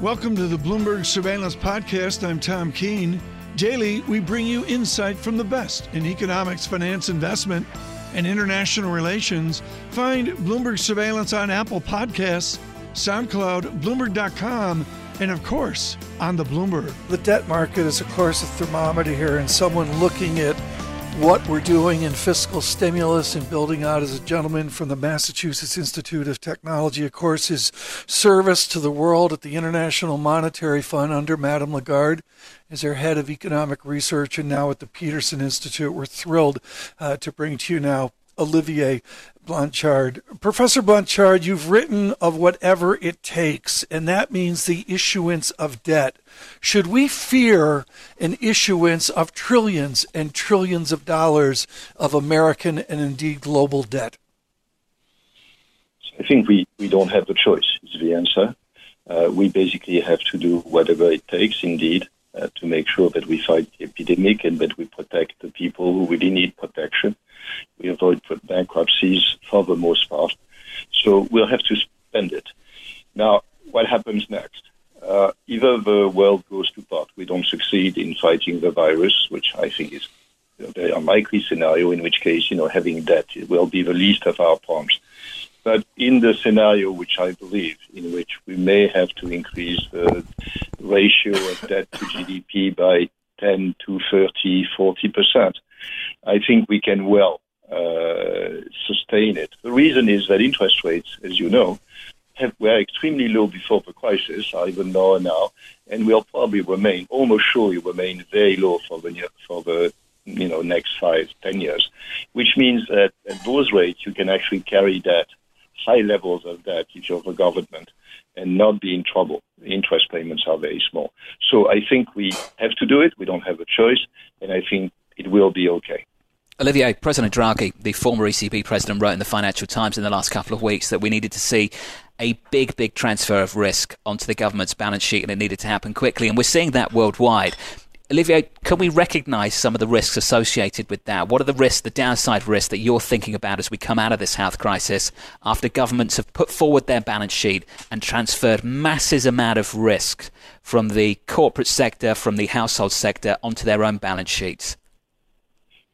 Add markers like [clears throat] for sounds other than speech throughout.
Welcome to the Bloomberg Surveillance Podcast. I'm Tom Keene. Daily, we bring you insight from the best in economics, finance, investment, and international relations. Find Bloomberg Surveillance on Apple Podcasts, SoundCloud, Bloomberg.com, and of course, on the Bloomberg. The debt market is, of course, a thermometer here, and someone looking at what we're doing in fiscal stimulus and building out as a gentleman from the Massachusetts Institute of Technology, of course, his service to the world at the International Monetary Fund under Madame Lagarde as their head of economic research and now at the Peterson Institute. We're thrilled uh, to bring to you now Olivier Blanchard. Professor Blanchard, you've written of whatever it takes, and that means the issuance of debt. Should we fear an issuance of trillions and trillions of dollars of American and indeed global debt? I think we, we don't have the choice, is the answer. Uh, we basically have to do whatever it takes, indeed, uh, to make sure that we fight the epidemic and that we protect the people who really need protection. We avoid bankruptcies for the most part. So we'll have to spend it. Now, what happens next? Uh, either the world goes to pot, we don't succeed in fighting the virus, which I think is a very unlikely scenario, in which case, you know, having debt will be the least of our problems. But in the scenario, which I believe, in which we may have to increase the ratio of debt to GDP by 10 to 30, 40 percent, I think we can well uh, sustain it. The reason is that interest rates, as you know, have, were extremely low before the crisis, are even lower now, and will probably remain, almost surely remain very low for the for the you know next five, ten years, which means that at those rates you can actually carry debt, high levels of debt if you're the government, and not be in trouble. The interest payments are very small. So I think we have to do it. We don't have a choice, and I think it will be okay. Olivier, President Draghi, the former ECB president, wrote in the Financial Times in the last couple of weeks that we needed to see a big, big transfer of risk onto the government's balance sheet and it needed to happen quickly. And we're seeing that worldwide. Olivier, can we recognize some of the risks associated with that? What are the risks, the downside risks that you're thinking about as we come out of this health crisis after governments have put forward their balance sheet and transferred massive amount of risk from the corporate sector, from the household sector onto their own balance sheets?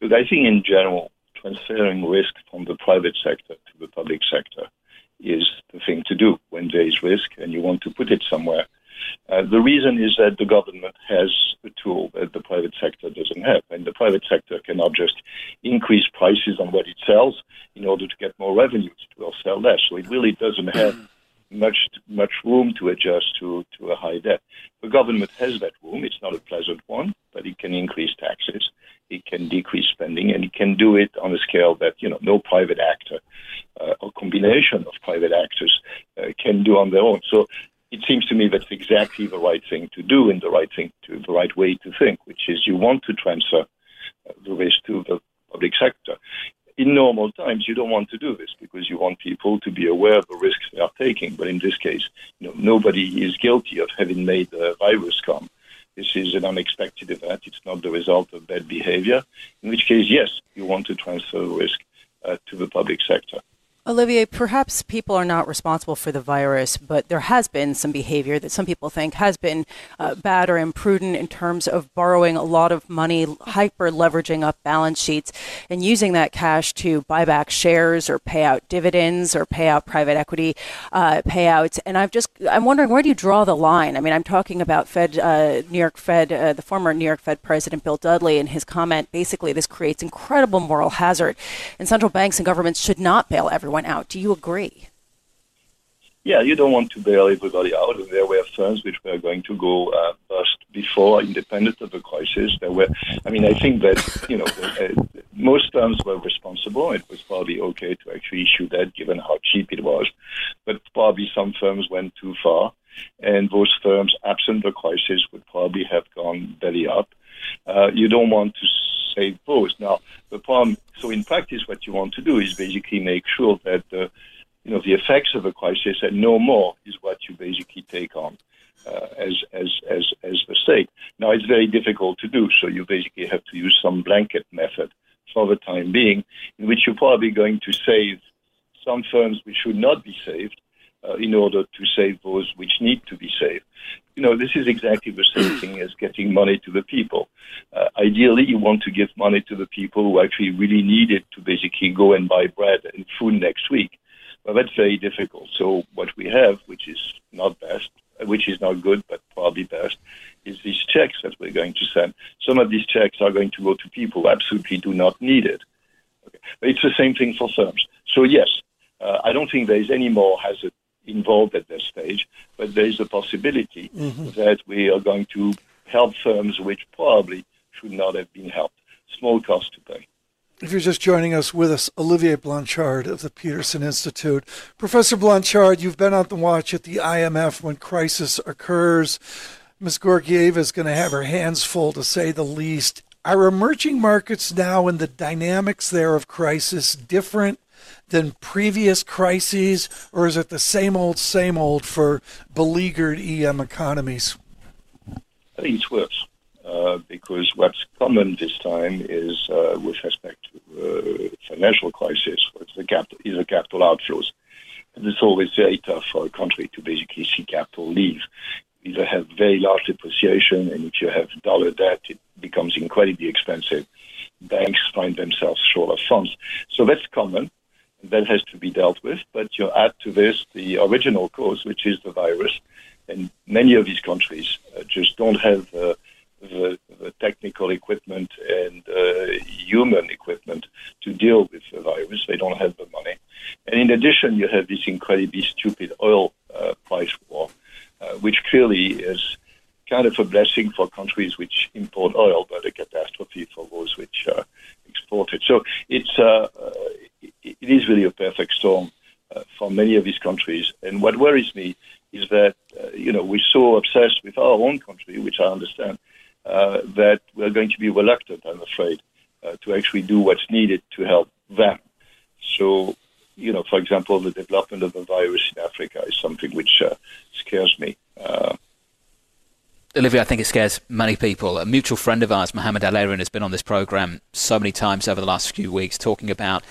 Look, I think in general, transferring risk from the private sector to the public sector is the thing to do when there is risk and you want to put it somewhere. Uh, the reason is that the government has a tool that the private sector doesn't have, and the private sector cannot just increase prices on what it sells in order to get more revenues. It will sell less, so it really doesn't have much much room to adjust to to a high debt. The government has that room. It's not a pleasant one, but it can increase taxes it can decrease spending, and it can do it on a scale that you know no private actor uh, or combination of private actors uh, can do on their own. So seems to me that's exactly the right thing to do and the right thing to the right way to think, which is you want to transfer the risk to the public sector. In normal times, you don't want to do this because you want people to be aware of the risks they are taking. But in this case, you know, nobody is guilty of having made the virus come this is an unexpected event. It's not the result of bad behavior, in which case, yes, you want to transfer the risk uh, to the public sector. Olivier, perhaps people are not responsible for the virus, but there has been some behavior that some people think has been uh, bad or imprudent in terms of borrowing a lot of money, hyper leveraging up balance sheets, and using that cash to buy back shares or pay out dividends or pay out private equity uh, payouts. And I'm just I'm wondering where do you draw the line? I mean, I'm talking about Fed, uh, New York Fed, uh, the former New York Fed president Bill Dudley, and his comment basically this creates incredible moral hazard, and central banks and governments should not bail everyone out. Do you agree? Yeah, you don't want to bail everybody out. There were firms which were going to go uh, bust before, independent of the crisis. There were, I mean, I think that you know uh, most firms were responsible. It was probably okay to actually issue that, given how cheap it was. But probably some firms went too far, and those firms, absent the crisis, would probably have gone belly up. Uh, you don't want to those. Now, the problem so in practice, what you want to do is basically make sure that uh, you know the effects of a crisis and no more is what you basically take on uh, as as as as the state. Now it's very difficult to do, so you basically have to use some blanket method for the time being, in which you're probably going to save some firms which should not be saved, in order to save those which need to be saved. You know, this is exactly the same thing as getting money to the people. Uh, ideally, you want to give money to the people who actually really need it to basically go and buy bread and food next week. But that's very difficult. So what we have, which is not best, which is not good, but probably best, is these checks that we're going to send. Some of these checks are going to go to people who absolutely do not need it. Okay. But it's the same thing for firms. So yes, uh, I don't think there is any more hazard involved at this stage, but there is a possibility mm-hmm. that we are going to help firms which probably should not have been helped. Small cost to pay. If you're just joining us with us, Olivier Blanchard of the Peterson Institute. Professor Blanchard, you've been on the watch at the IMF when crisis occurs. Ms. Georgieva is going to have her hands full, to say the least. Are emerging markets now and the dynamics there of crisis different than previous crises, or is it the same old, same old for beleaguered EM economies? I think it's worse uh, because what's common this time is, uh, with respect to uh, financial crisis, it's the capital, is the capital outflows. And it's always very tough for a country to basically see capital leave. You either have very large depreciation, and if you have dollar debt, it becomes incredibly expensive. Banks find themselves short of funds. So that's common that has to be dealt with. But you add to this the original cause, which is the virus, and many of these countries uh, just don't have uh, the, the, technical equipment and uh, human equipment to deal with the virus. They don't have the money. And in addition, you have this incredibly stupid oil uh, price war, uh, which clearly is kind of a blessing for countries which import oil, but a catastrophe for those which uh, export it. So it's it is really a perfect storm uh, for many of these countries. And what worries me is that, uh, you know, we're so obsessed with our own country, which I understand, uh, that we're going to be reluctant, I'm afraid, uh, to actually do what's needed to help them. So, you know, for example, the development of a virus in Africa is something which uh, scares me. Olivier, I think it scares many people. A mutual friend of ours, Mohammed Al has been on this program so many times over the last few weeks talking about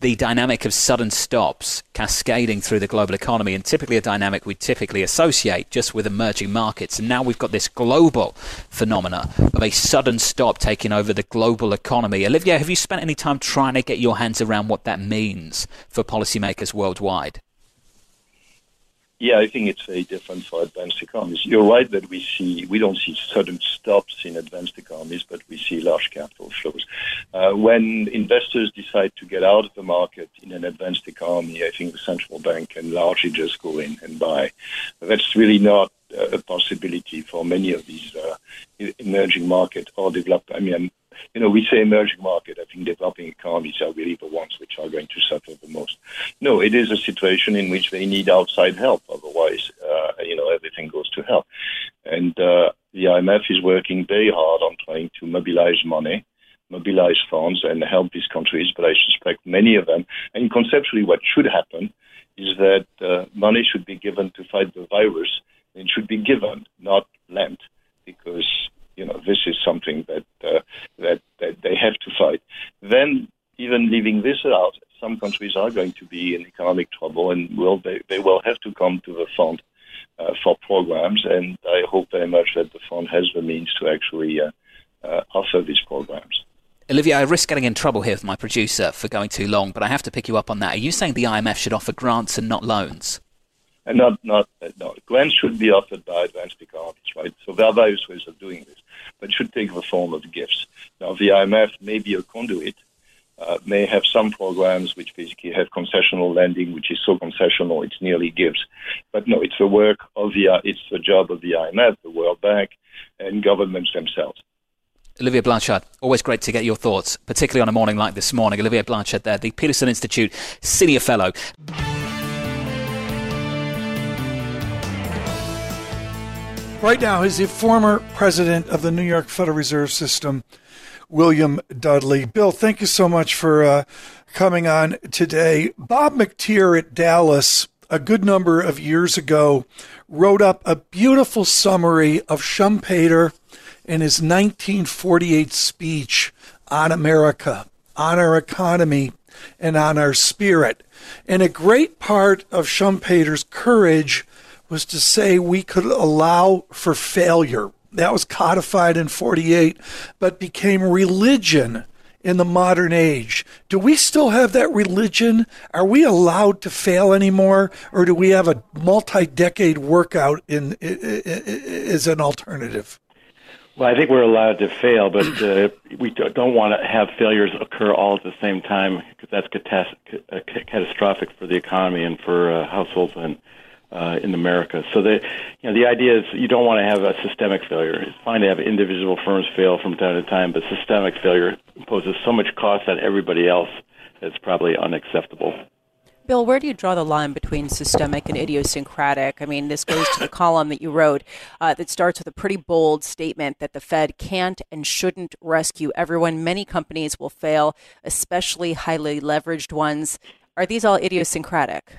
the dynamic of sudden stops cascading through the global economy, and typically a dynamic we typically associate just with emerging markets. And now we've got this global phenomena of a sudden stop taking over the global economy. Olivier, have you spent any time trying to get your hands around what that means for policymakers worldwide? Yeah, I think it's very different for advanced economies. You're right that we see we don't see sudden stops in advanced economies, but we see large capital flows. Uh, when investors decide to get out of the market in an advanced economy, I think the central bank can largely just go in and buy. That's really not a possibility for many of these uh, emerging market or developed. I mean, you know, we say emerging market. I think developing economies are really the ones which are going to suffer the most. No, it is a situation in which they need outside help. Otherwise, uh, you know, everything goes to hell. And uh, the IMF is working very hard on trying to mobilize money, mobilize funds, and help these countries. But I suspect many of them, and conceptually, what should happen is that uh, money should be given to fight the virus. It should be given, not lent, because you know this is something that that that they have to fight. Then, even leaving this out, some countries are going to be in economic trouble, and will they they will have to come to the fund uh, for programs. And I hope very much that the fund has the means to actually uh, uh offer these programs. Olivier, I risk getting in trouble here with my producer for going too long, but I have to pick you up on that. Are you saying the IMF should offer grants and not loans? And not, not, no. Grants should be offered by advanced economies, right? So there are various ways of doing this but it should take the form of gifts. Now, the IMF may be a conduit, uh, may have some programs which basically have concessional lending, which is so concessional it nearly gives. But no, it's the work of the, uh, it's the job of the IMF, the World Bank, and governments themselves. Olivier Blanchard, always great to get your thoughts, particularly on a morning like this morning. Olivier Blanchard there, the Peterson Institute Senior Fellow. Right now, is the former president of the New York Federal Reserve System, William Dudley. Bill, thank you so much for uh, coming on today. Bob McTeer at Dallas, a good number of years ago, wrote up a beautiful summary of Schumpeter in his 1948 speech on America, on our economy. and on our spirit. And a great part of Schumpeter's courage was to say we could allow for failure. That was codified in 48, but became religion in the modern age. Do we still have that religion? Are we allowed to fail anymore, or do we have a multi-decade workout in, in, in as an alternative? Well, I think we're allowed to fail, but uh, we don't want to have failures occur all at the same time because that's catas- catastrophic for the economy and for uh, households and uh, in America. So the you know the idea is you don't want to have a systemic failure. It's fine to have individual firms fail from time to time, but systemic failure imposes so much cost on everybody else that's probably unacceptable. Bill, where do you draw the line between systemic and idiosyncratic? I mean, this goes to the column that you wrote uh, that starts with a pretty bold statement that the Fed can't and shouldn't rescue everyone. Many companies will fail, especially highly leveraged ones. Are these all idiosyncratic?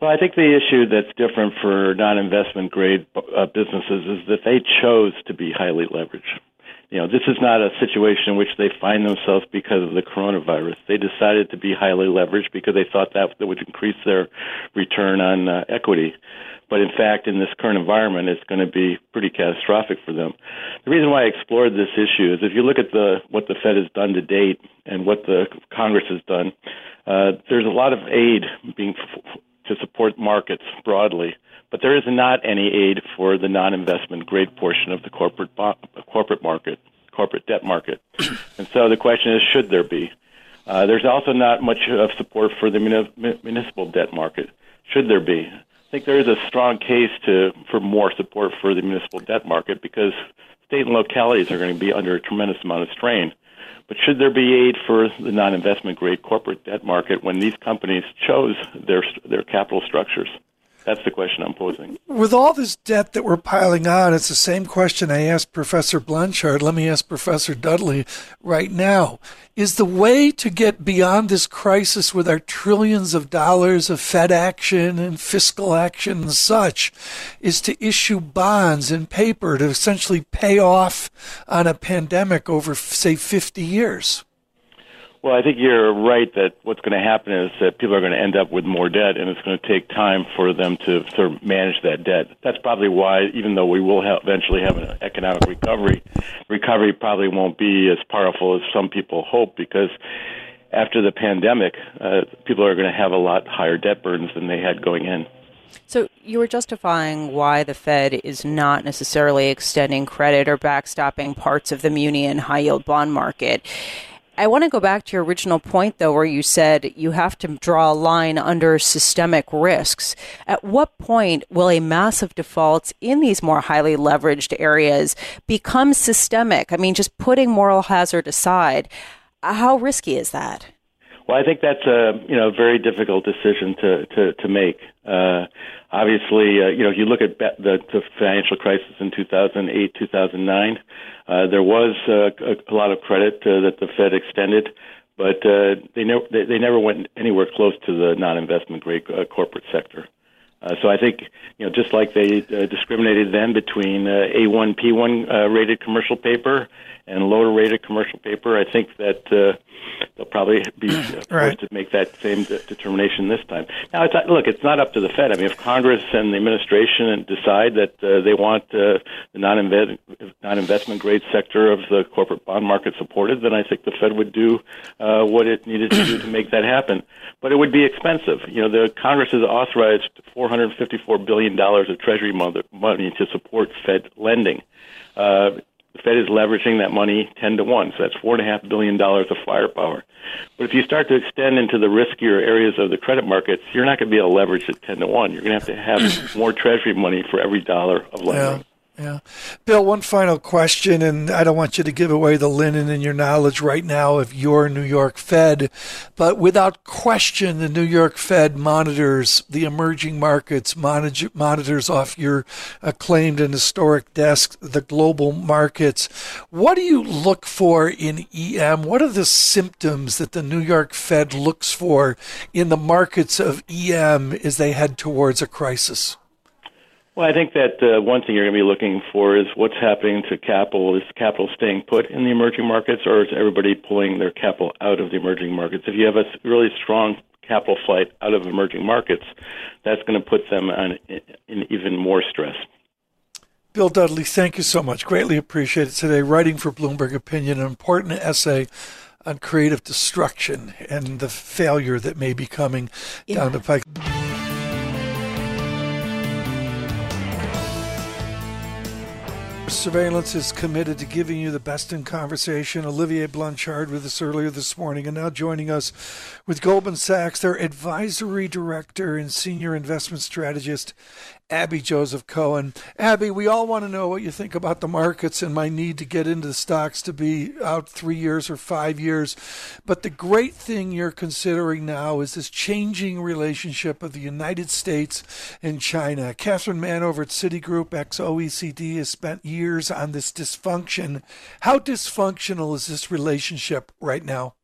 Well, I think the issue that's different for non-investment grade uh, businesses is that they chose to be highly leveraged. You know, this is not a situation in which they find themselves because of the coronavirus. They decided to be highly leveraged because they thought that, would increase their return on uh, equity. But in fact, in this current environment, it's going to be pretty catastrophic for them. The reason why I explored this issue is if you look at the what the Fed has done to date and what the Congress has done, uh, there's a lot of aid being to support markets broadly, but there is not any aid for the non-investment grade portion of the corporate bo- corporate market, corporate debt market. [clears throat] and so the question is, should there be? Uh, there's also not much of support for the muni- municipal debt market. Should there be? I think there is a strong case to for more support for the municipal debt market because state and localities are going to be under a tremendous amount of strain. But should there be aid for the non-investment grade corporate debt market when these companies chose their their capital structures? That's the question I'm posing. With all this debt that we're piling on, it's the same question I asked Professor Blanchard. Let me ask Professor Dudley right now. Is the way to get beyond this crisis with our trillions of dollars of Fed action and fiscal action and such is to issue bonds and paper to essentially pay off on a pandemic over, say, 50 years? Well, I think you're right that what's going to happen is that people are going to end up with more debt, and it's going to take time for them to sort of manage that debt. That's probably why, even though we will have eventually have an economic recovery, recovery probably won't be as powerful as some people hope because after the pandemic, uh, people are going to have a lot higher debt burdens than they had going in. So you were justifying why the Fed is not necessarily extending credit or backstopping parts of the muni and high yield bond market. I want to go back to your original point, though, where you said you have to draw a line under systemic risks. At what point will a massive default in these more highly leveraged areas become systemic? I mean, just putting moral hazard aside, how risky is that? Well, I think that's a you know very difficult decision to to to make. Uh, obviously, uh, you know, if you look at the, the financial crisis in 2008, 2009, uh, there was uh, a, a lot of credit uh, that the Fed extended, but uh, they never they, they never went anywhere close to the non-investment grade uh, corporate sector. Uh, so I think you know just like they uh, discriminated then between uh, A1 P1 uh, rated commercial paper and lower rated commercial paper, I think that uh, they'll probably be [clears throat] forced right. to make that same de- determination this time. Now, it's look, it's not up to the Fed. I mean, if Congress and the administration decide that uh, they want uh, the non-inve- non-investment grade sector of the corporate bond market supported, then I think the Fed would do uh, what it needed to do to make that happen. But it would be expensive. You know, the Congress has authorized 454 billion dollars of Treasury money to support Fed lending. Uh, the Fed is leveraging that money 10 to 1, so that's $4.5 billion of firepower. But if you start to extend into the riskier areas of the credit markets, you're not going to be able to leverage it 10 to 1. You're going to have to have [clears throat] more Treasury money for every dollar of lending. Yeah. Yeah. Bill, one final question, and I don't want you to give away the linen in your knowledge right now of your New York Fed, but without question, the New York Fed monitors the emerging markets, monitors off your acclaimed and historic desk the global markets. What do you look for in EM? What are the symptoms that the New York Fed looks for in the markets of EM as they head towards a crisis? Well, I think that uh, one thing you're going to be looking for is what's happening to capital. Is capital staying put in the emerging markets, or is everybody pulling their capital out of the emerging markets? If you have a really strong capital flight out of emerging markets, that's going to put them on, in even more stress. Bill Dudley, thank you so much. Greatly appreciated today. Writing for Bloomberg Opinion, an important essay on creative destruction and the failure that may be coming yeah. down the pike. Surveillance is committed to giving you the best in conversation. Olivier Blanchard with us earlier this morning, and now joining us with Goldman Sachs, their advisory director and senior investment strategist, Abby Joseph Cohen. Abby, we all want to know what you think about the markets and my need to get into the stocks to be out three years or five years. But the great thing you're considering now is this changing relationship of the United States and China. Catherine Mann over at Citigroup, ex OECD, has spent years on this dysfunction. How dysfunctional is this relationship right now?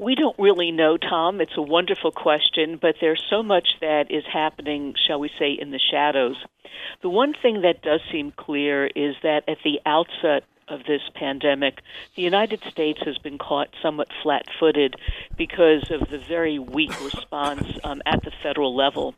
We don't really know, Tom. It's a wonderful question, but there's so much that is happening, shall we say, in the shadows. The one thing that does seem clear is that at the outset of this pandemic, the United States has been caught somewhat flat footed because of the very weak response um, at the federal level.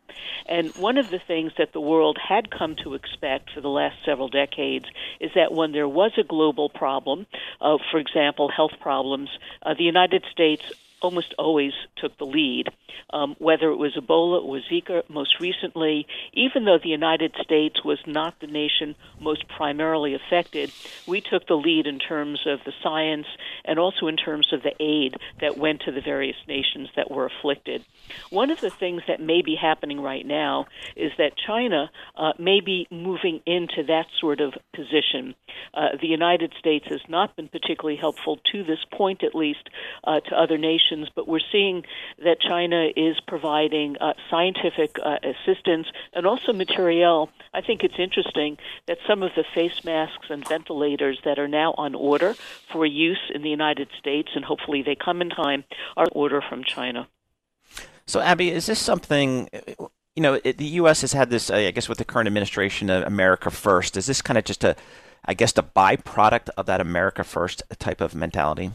And one of the things that the world had come to expect for the last several decades is that when there was a global problem, uh, for example, health problems, uh, the United States almost always took the lead, um, whether it was Ebola or Zika most recently. Even though the United States was not the nation most primarily affected, we took the lead in terms of the science and also in terms of the aid that went to the various nations that were afflicted. One of the things that may be happening right now is that China uh, may be moving into that sort of position. Uh, the United States has not been particularly helpful to this point, at least, uh, to other nations, but we're seeing that China is providing uh, scientific uh, assistance and also materiel. I think it's interesting that some of the face masks and ventilators that are now on order for use in the United States, and hopefully they come in time, are order from China. So, Abby, is this something? You know, the U.S. has had this, uh, I guess, with the current administration, uh, America First. Is this kind of just a, I guess, the byproduct of that America First type of mentality?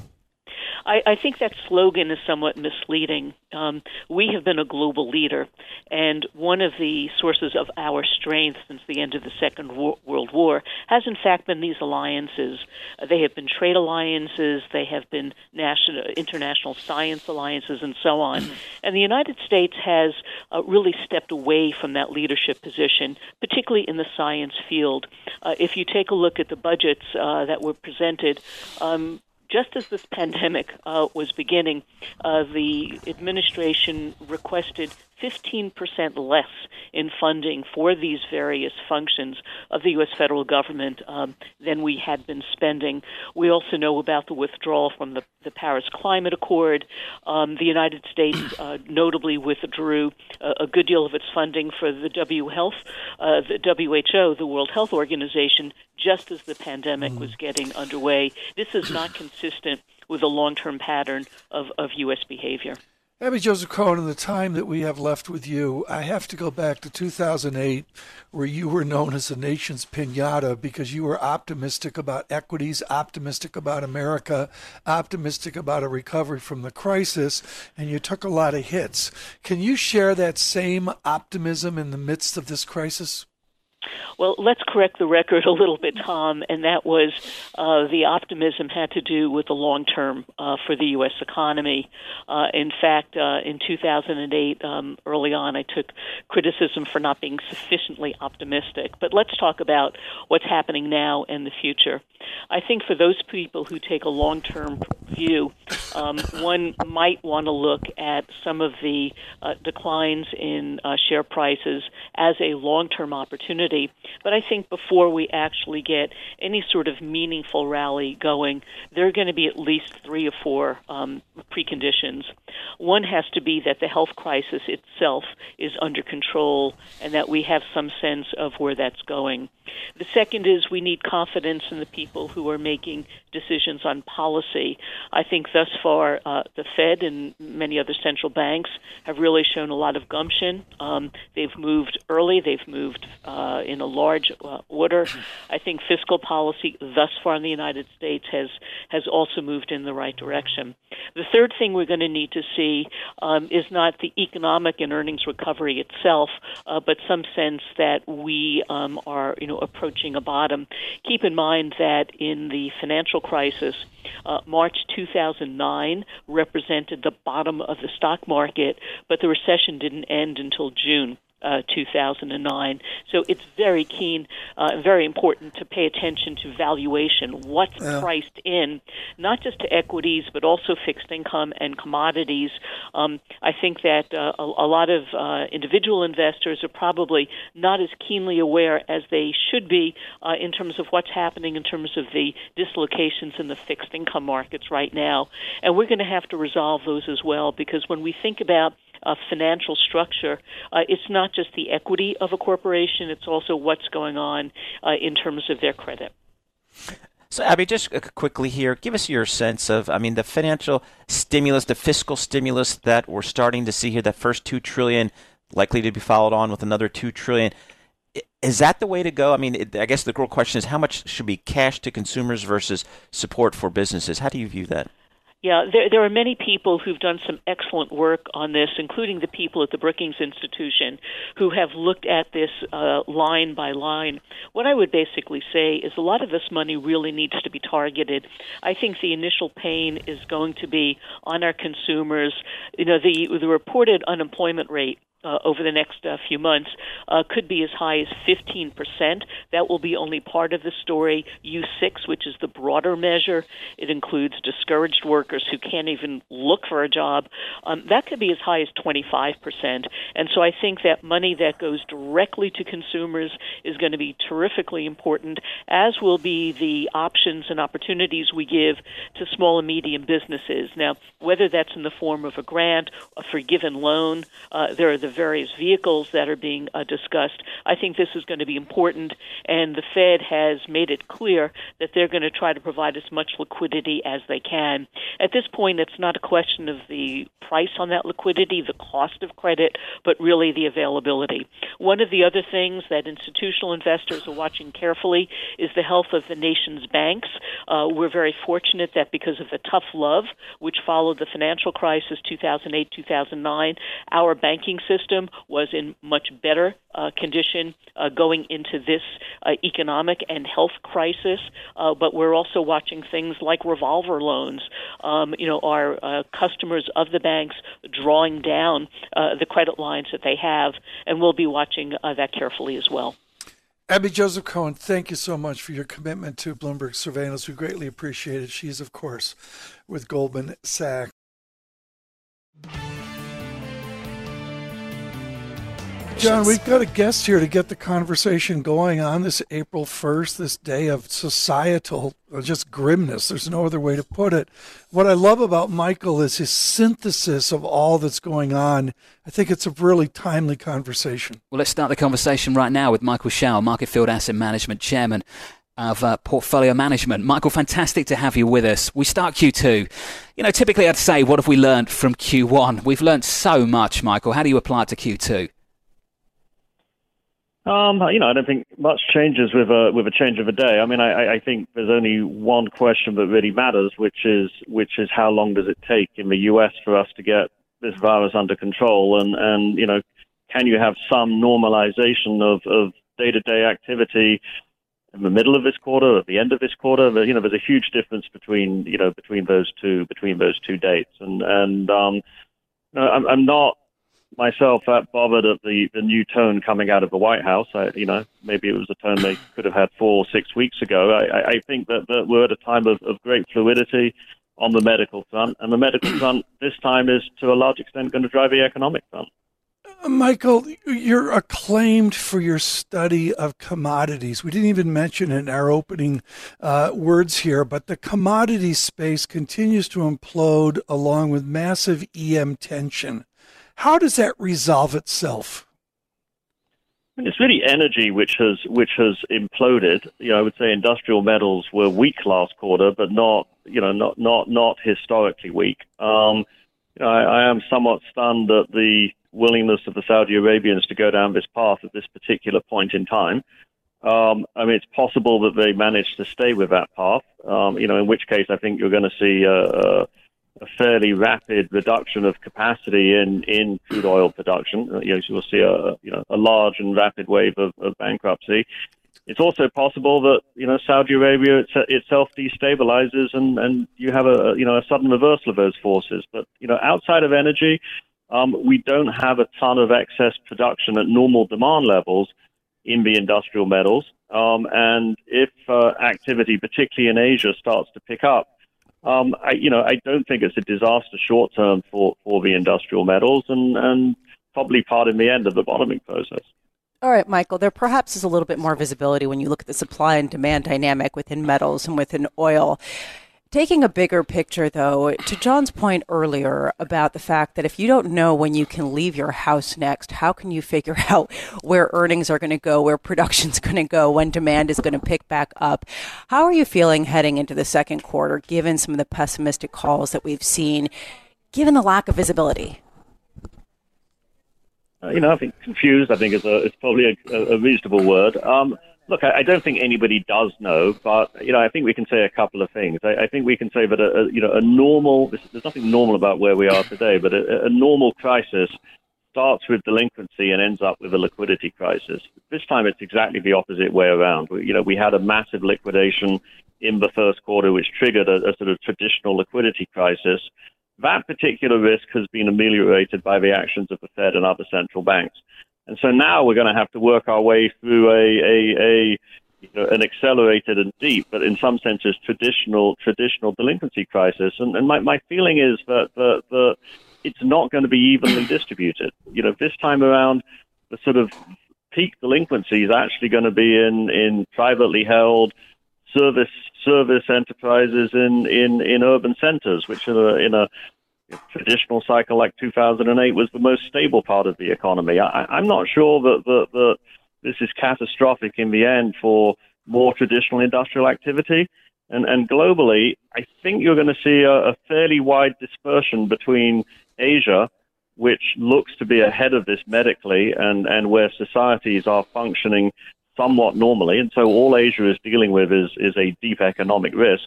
I, I think that slogan is somewhat misleading. Um, we have been a global leader, and one of the sources of our strength since the end of the Second War- World War has, in fact, been these alliances. Uh, they have been trade alliances, they have been national, international science alliances, and so on. [clears throat] And the United States has uh, really stepped away from that leadership position, particularly in the science field. Uh, if you take a look at the budgets uh, that were presented, um, just as this pandemic uh, was beginning, uh, the administration requested 15% less in funding for these various functions of the U.S. federal government um, than we had been spending. We also know about the withdrawal from the, the Paris Climate Accord. Um, the United States [clears throat] uh, notably withdrew a, a, good deal of its funding for the W Health, uh, the WHO, the World Health Organization, just as the pandemic was getting underway. This is not consistent with a long-term pattern of, of U.S. behavior. Abby Joseph Cohen, in the time that we have left with you, I have to go back to 2008, where you were known as the nation's pinata because you were optimistic about equities, optimistic about America, optimistic about a recovery from the crisis, and you took a lot of hits. Can you share that same optimism in the midst of this crisis? Well, let's correct the record a little bit, Tom, and that was uh, the optimism had to do with the long term uh, for the U.S. economy. Uh, in fact, uh, in 2008, um, early on, I took criticism for not being sufficiently optimistic. But let's talk about what's happening now and the future. I think for those people who take a long term view, um, one might want to look at some of the uh, declines in uh, share prices as a long term opportunity but I think before we actually get any sort of meaningful rally going, there are going to be at least three or four um, preconditions. One has to be that the health crisis itself is under control and that we have some sense of where that's going. The second is we need confidence in the people who are making decisions on policy. I think thus far, uh, the Fed and many other central banks have really shown a lot of gumption. Um, they've moved early. They've moved uh, in a large uh, order. I think fiscal policy thus far in the United States has has also moved in the right direction. The third thing we're going to need to see um, is not the economic and earnings recovery itself, uh, but some sense that we um, are, you know, approaching a bottom. Keep in mind that in the financial crisis, uh, March 2009 represented the bottom of the stock market, but the recession didn't end until June uh, 2009. So it's very keen, uh, very important to pay attention to valuation. What's yeah. priced in, not just to equities, but also fixed income and commodities. Um, I think that uh, a, a, lot of uh, individual investors are probably not as keenly aware as they should be uh, in terms of what's happening in terms of the dislocations in the fixed income markets right now. And we're going to have to resolve those as well because when we think about uh, financial structure, uh, it's not just the equity of a corporation, it's also what's going on uh, in terms of their credit. So, Abby, just quickly here, give us your sense of, I mean, the financial stimulus, the fiscal stimulus that we're starting to see here, that first two trillion, likely to be followed on with another two trillion. Is that the way to go? I mean, I guess the real question is how much should be cash to consumers versus support for businesses? How do you view that? Yeah, there, there are many people who've done some excellent work on this, including the people at the Brookings Institution who have looked at this uh, line by line. What I would basically say is a lot of this money really needs to be targeted. I think the initial pain is going to be on our consumers. You know, the the reported unemployment rate uh, over the next uh, few months uh, could be as high as 15%. That will be only part of the story. U6, which is the broader measure, it includes discouraged workers who can't even look for a job. Um, that could be as high as 25%. And so I think that money that goes directly to consumers is going to be terrifically important, as will be the options and opportunities we give to small and medium businesses. Now, whether that's in the form of a grant, a forgiven loan, uh, there are the various vehicles that are being uh, discussed. I think this is going to be important, and the Fed has made it clear that they're going to try to provide as much liquidity as they can. At this point, it's not a question of the price on that liquidity, the cost of credit, but really the availability. One of the other things that institutional investors are watching carefully is the health of the nation's banks. Uh, we're very fortunate that because of the tough love which followed the financial crisis 2008 2009, our banking system system was in much better uh, condition uh, going into this uh, economic and health crisis. Uh, but we're also watching things like revolver loans. Um, you know, our uh, customers of the banks drawing down uh, the credit lines that they have, and we'll be watching that carefully as well. Abby Joseph Cohen, thank you so much for your commitment to Bloomberg surveillance. We greatly appreciate it. She's, of course, with Goldman Sachs. John, we've got a guest here to get the conversation going on this April 1st, this day of societal uh, just grimness. There's no other way to put it. What I love about Michael is his synthesis of all that's going on. I think it's a really timely conversation. Well, let's start the conversation right now with Michael Shaoul, Marketfield Asset Management Chairman of uh, portfolio management. Michael, fantastic to have you with us. We start Q2. You know, typically I'd say, what have we learned from Q1? We've learned so much, Michael. How do you apply it to Q2? Um, you know, I don't think much changes with a with a change of a day. I mean, I, I think there's only one question that really matters, which is which is how long does it take in the U.S. for us to get this virus under control, and and you know, can you have some normalization of of day to day activity in the middle of this quarter, at the end of this quarter? You know, there's a huge difference between you know between those two between those two dates, and and um, I'm, I'm not myself that bothered at the, the new tone coming out of the White House. I, you know, maybe it was a tone they could have had four or six weeks ago. I, I think that, that we're at a time of, of great fluidity on the medical front, and the medical [clears throat] front this time is to a large extent going to drive the economic front. Uh, Michael, you're acclaimed for your study of commodities. We didn't even mention in our opening uh, words here, but the commodity space continues to implode along with massive EM tension. How does that resolve itself? It's really energy which has which has imploded. You know, I would say industrial metals were weak last quarter, but not you know, not not not historically weak. Um, you know, I, I am somewhat stunned at the willingness of the Saudi Arabians to go down this path at this particular point in time. Um, I mean, it's possible that they manage to stay with that path. Um, you know, in which case, I think you're going to see a, a, a, fairly rapid reduction of capacity in, in crude oil production. Uh, you know, you'll see a you know a large and rapid wave of, of bankruptcy. It's also possible that you know Saudi Arabia itself destabilizes and, and you have a you know a sudden reversal of those forces. But you know outside of energy, um, we don't have a ton of excess production at normal demand levels in the industrial metals. Um, and if uh, activity, particularly in Asia, starts to pick up, um, I, you know, I don't think it's a disaster short term for, for the industrial metals, and, and probably part in the end of the bottoming process. All right, Michael, there perhaps is a little bit more visibility when you look at the supply and demand dynamic within metals and within oil. Taking a bigger picture, though, to John's point earlier about the fact that if you don't know when you can leave your house next, how can you figure [laughs] out where earnings are going to go, where production's [laughs] going to go, when demand is going to pick back up? How are you feeling heading into the second quarter, given some of the pessimistic calls that we've seen, given the lack of visibility? Uh, you know, I think confused. I think is a, it's probably a, a reasonable word. Um, Look, I, don't think anybody does know, but you know, I think we can say a couple of things. I, I think we can say that a, a you know a normal there's nothing normal about where we are today, but a, a normal crisis starts with delinquency and ends up with a liquidity crisis. This time, it's exactly the opposite way around. We, you know, we had a massive liquidation in the first quarter, which triggered a, a sort of traditional liquidity crisis. That particular risk has been ameliorated by the actions of the Fed and other central banks. And so now we're going to have to work our way through a, a, a you know, an accelerated and deep, but in some senses traditional traditional delinquency crisis. And, and my, my feeling is that, that, that it's not going to be evenly distributed. You know, this time around, the sort of peak delinquency is actually going to be in, in privately held service service enterprises in, in, in urban centers, which are in a traditional cycle like 2008 was the most stable part of the economy. I, am not sure that, that, that this is catastrophic in the end for more traditional industrial activity. And, and globally, I think you're going to see a, a fairly wide dispersion between Asia, which looks to be ahead of this medically, and, and where societies are functioning somewhat normally. And so all Asia is dealing with is, is a deep economic risk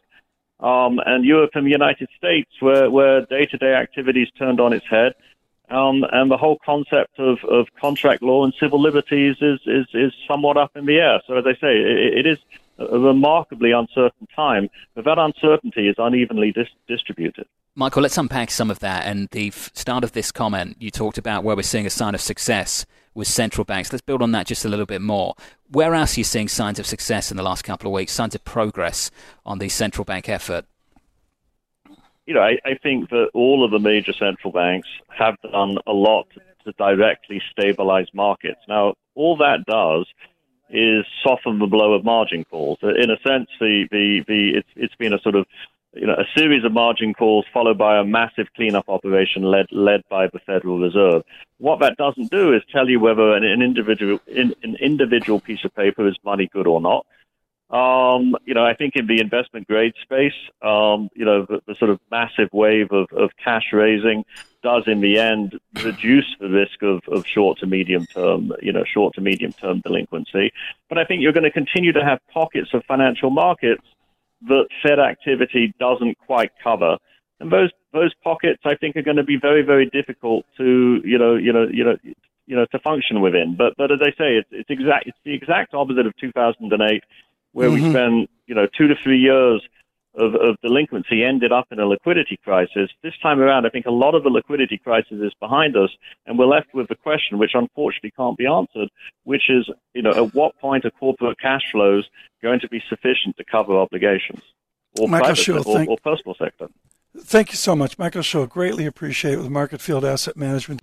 um, and Europe and the United States, where, where day-to-day activities turned on its head. Um, and the whole concept of, of contract law and civil liberties is, is, is somewhat up in the air. So, as I say, it, it is a remarkably uncertain time, but that uncertainty is unevenly dis- distributed. Michael, let's unpack some of that. And the start of this comment, you talked about where we're seeing a sign of success with central banks. Let's build on that just a little bit more. Where else are you seeing signs of success in the last couple of weeks, signs of progress on the central bank effort? You know, I, I think that all of the major central banks have done a lot to directly stabilize markets. Now, all that does is soften the blow of margin calls. In a sense, the, the, the it's, it's been a sort of you know, a series of margin calls followed by a massive cleanup operation led led by the Federal Reserve. What that doesn't do is tell you whether an, an individual in, an individual piece of paper is money good or not. Um, you know, I think in the investment grade space, um, you know, the, the, sort of massive wave of, of cash raising does in the end reduce the risk of, of short to medium term, you know, short to medium term delinquency. But I think you're going to continue to have pockets of financial markets that Fed activity doesn't quite cover. And those those pockets, I think, are going to be very, very difficult to you know you know you know you know to function within. But but as I say, it's it's exact it's the exact opposite of 2008, where mm-hmm. we spend you know two to three years of, of delinquency ended up in a liquidity crisis. This time around, I think a lot of the liquidity crisis is behind us, and we're left with the question, which unfortunately can't be answered, which is, you know, at what point are corporate cash flows going to be sufficient to cover obligations, or Michael private Schill, or, or personal sector? Thank you so much, Michael Schill. Greatly appreciate it with Marketfield Asset Management.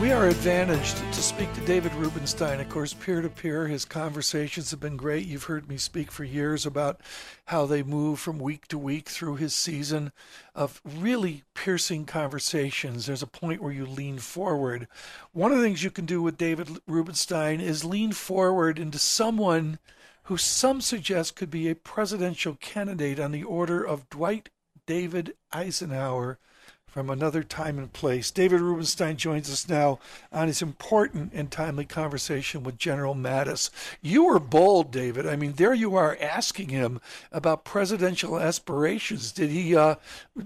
We are advantaged to speak to David Rubenstein. Of course, peer to peer, his conversations have been great. You've heard me speak for years about how they move from week to week through his season of really piercing conversations. There's a point where you lean forward. One of the things you can do with David Rubenstein is lean forward into someone who some suggest could be a presidential candidate on the order of Dwight David Eisenhower from another time and place. David Rubenstein joins us now on his important and timely conversation with General Mattis. You were bold, David. I mean, there you are asking him about presidential aspirations. Did he uh,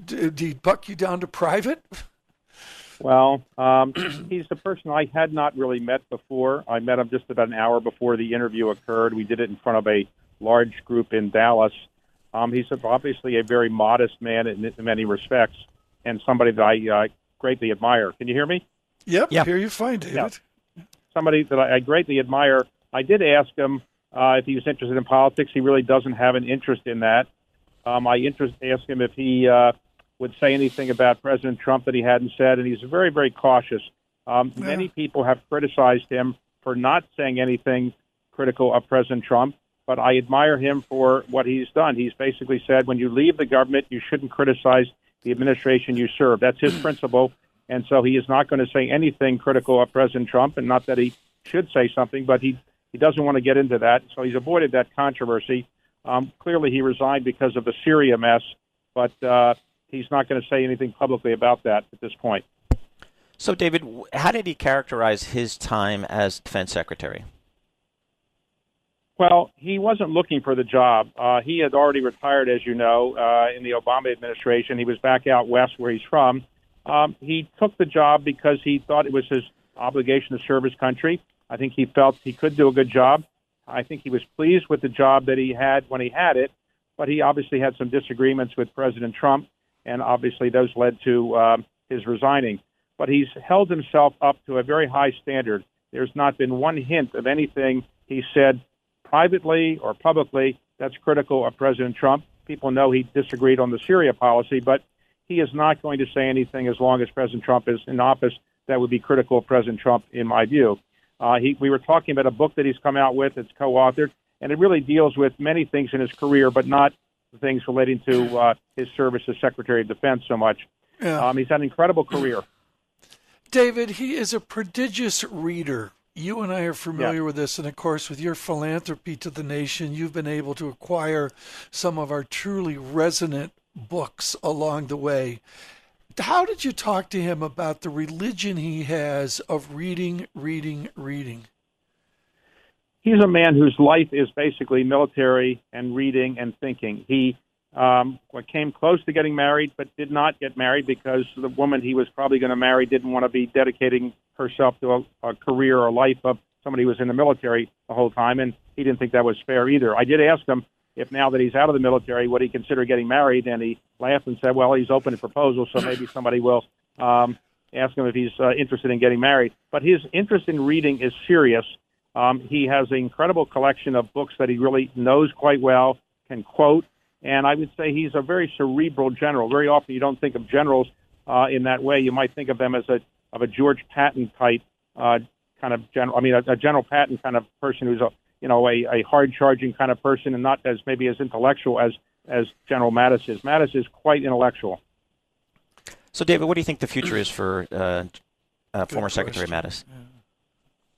did he buck you down to private? Well, um, [clears throat] he's the person I had not really met before. I met him just about an hour before the interview occurred. We did it in front of a large group in Dallas. Um, he's obviously a very modest man in, in many respects and somebody that I uh, greatly admire. Can you hear me? Yep, yep. here you find David. Yeah. Somebody that I, I greatly admire. I did ask him uh, if he was interested in politics. He really doesn't have an interest in that. Um, I interest, asked him if he uh, would say anything about President Trump that he hadn't said, and he's very, very cautious. Um, yeah. Many people have criticized him for not saying anything critical of President Trump, but I admire him for what he's done. He's basically said when you leave the government, you shouldn't criticize the administration you serve. That's his principle. And so he is not going to say anything critical of President Trump, and not that he should say something, but he, he doesn't want to get into that. So he's avoided that controversy. Um, clearly, he resigned because of the Syria mess, but uh, he's not going to say anything publicly about that at this point. So, David, how did he characterize his time as defense secretary? Well, he wasn't looking for the job. Uh, he had already retired, as you know, uh, in the Obama administration. He was back out west where he's from. Um, he took the job because he thought it was his obligation to serve his country. I think he felt he could do a good job. I think he was pleased with the job that he had when he had it, but he obviously had some disagreements with President Trump, and obviously those led to um, his resigning. But he's held himself up to a very high standard. There's not been one hint of anything he said privately or publicly that's critical of President Trump. People know he disagreed on the Syria policy, but he is not going to say anything as long as President Trump is in office that would be critical of President Trump, in my view. Uh, he, we were talking about a book that he's come out with. It's co-authored, and it really deals with many things in his career, but not things relating to uh, his service as Secretary of Defense so much. Yeah. Um, he's had an incredible career. David, he is a prodigious reader you and I are familiar yeah. with this, and of course, with your philanthropy to the nation, you've been able to acquire some of our truly resonant books along the way. How did you talk to him about the religion he has of reading, reading, reading? He's a man whose life is basically military and reading and thinking. He um, came close to getting married, but did not get married because the woman he was probably going to marry didn't want to be dedicating herself to a, a career or life of somebody who was in the military the whole time, and he didn't think that was fair either. I did ask him if now that he's out of the military, would he consider getting married, and he laughed and said, "Well, he's open to proposals, so maybe somebody will um, ask him if he's uh, interested in getting married." But his interest in reading is serious. Um, he has an incredible collection of books that he really knows quite well, can quote, and I would say he's a very cerebral general. Very often you don't think of generals uh, in that way. You might think of them as a of a George Patton type uh, kind of general. I mean, a, a General Patton kind of person who's a you know a, a hard charging kind of person and not as maybe as intellectual as as General Mattis is. Mattis is quite intellectual. So, David, what do you think the future is for uh, uh, former Secretary Mattis?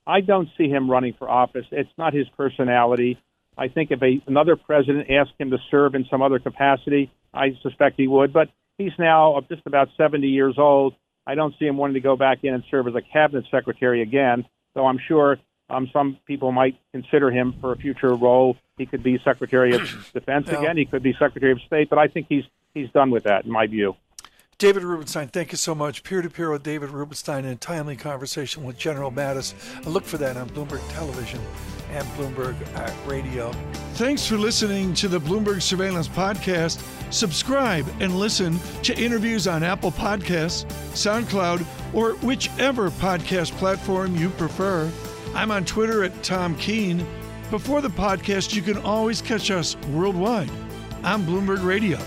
I don't see him running for office. It's not his personality. I think if a, another president asked him to serve in some other capacity, I suspect he would. But he's now just about 70 years old. I don't see him wanting to go back in and serve as a cabinet secretary again. So I'm sure um, some people might consider him for a future role. He could be Secretary of [clears throat] Defense yeah. again. He could be Secretary of State. But I think he's he's done with that, in my view. David Rubenstein, thank you so much. Peer to peer with David Rubenstein in a timely conversation with General Mattis. I look for that on Bloomberg Television and Bloomberg uh, Radio. Thanks for listening to the Bloomberg Surveillance Podcast. Subscribe and listen to interviews on Apple Podcasts, SoundCloud, or whichever podcast platform you prefer. I'm on Twitter at Tom Keene. Before the podcast, you can always catch us worldwide on Bloomberg Radio.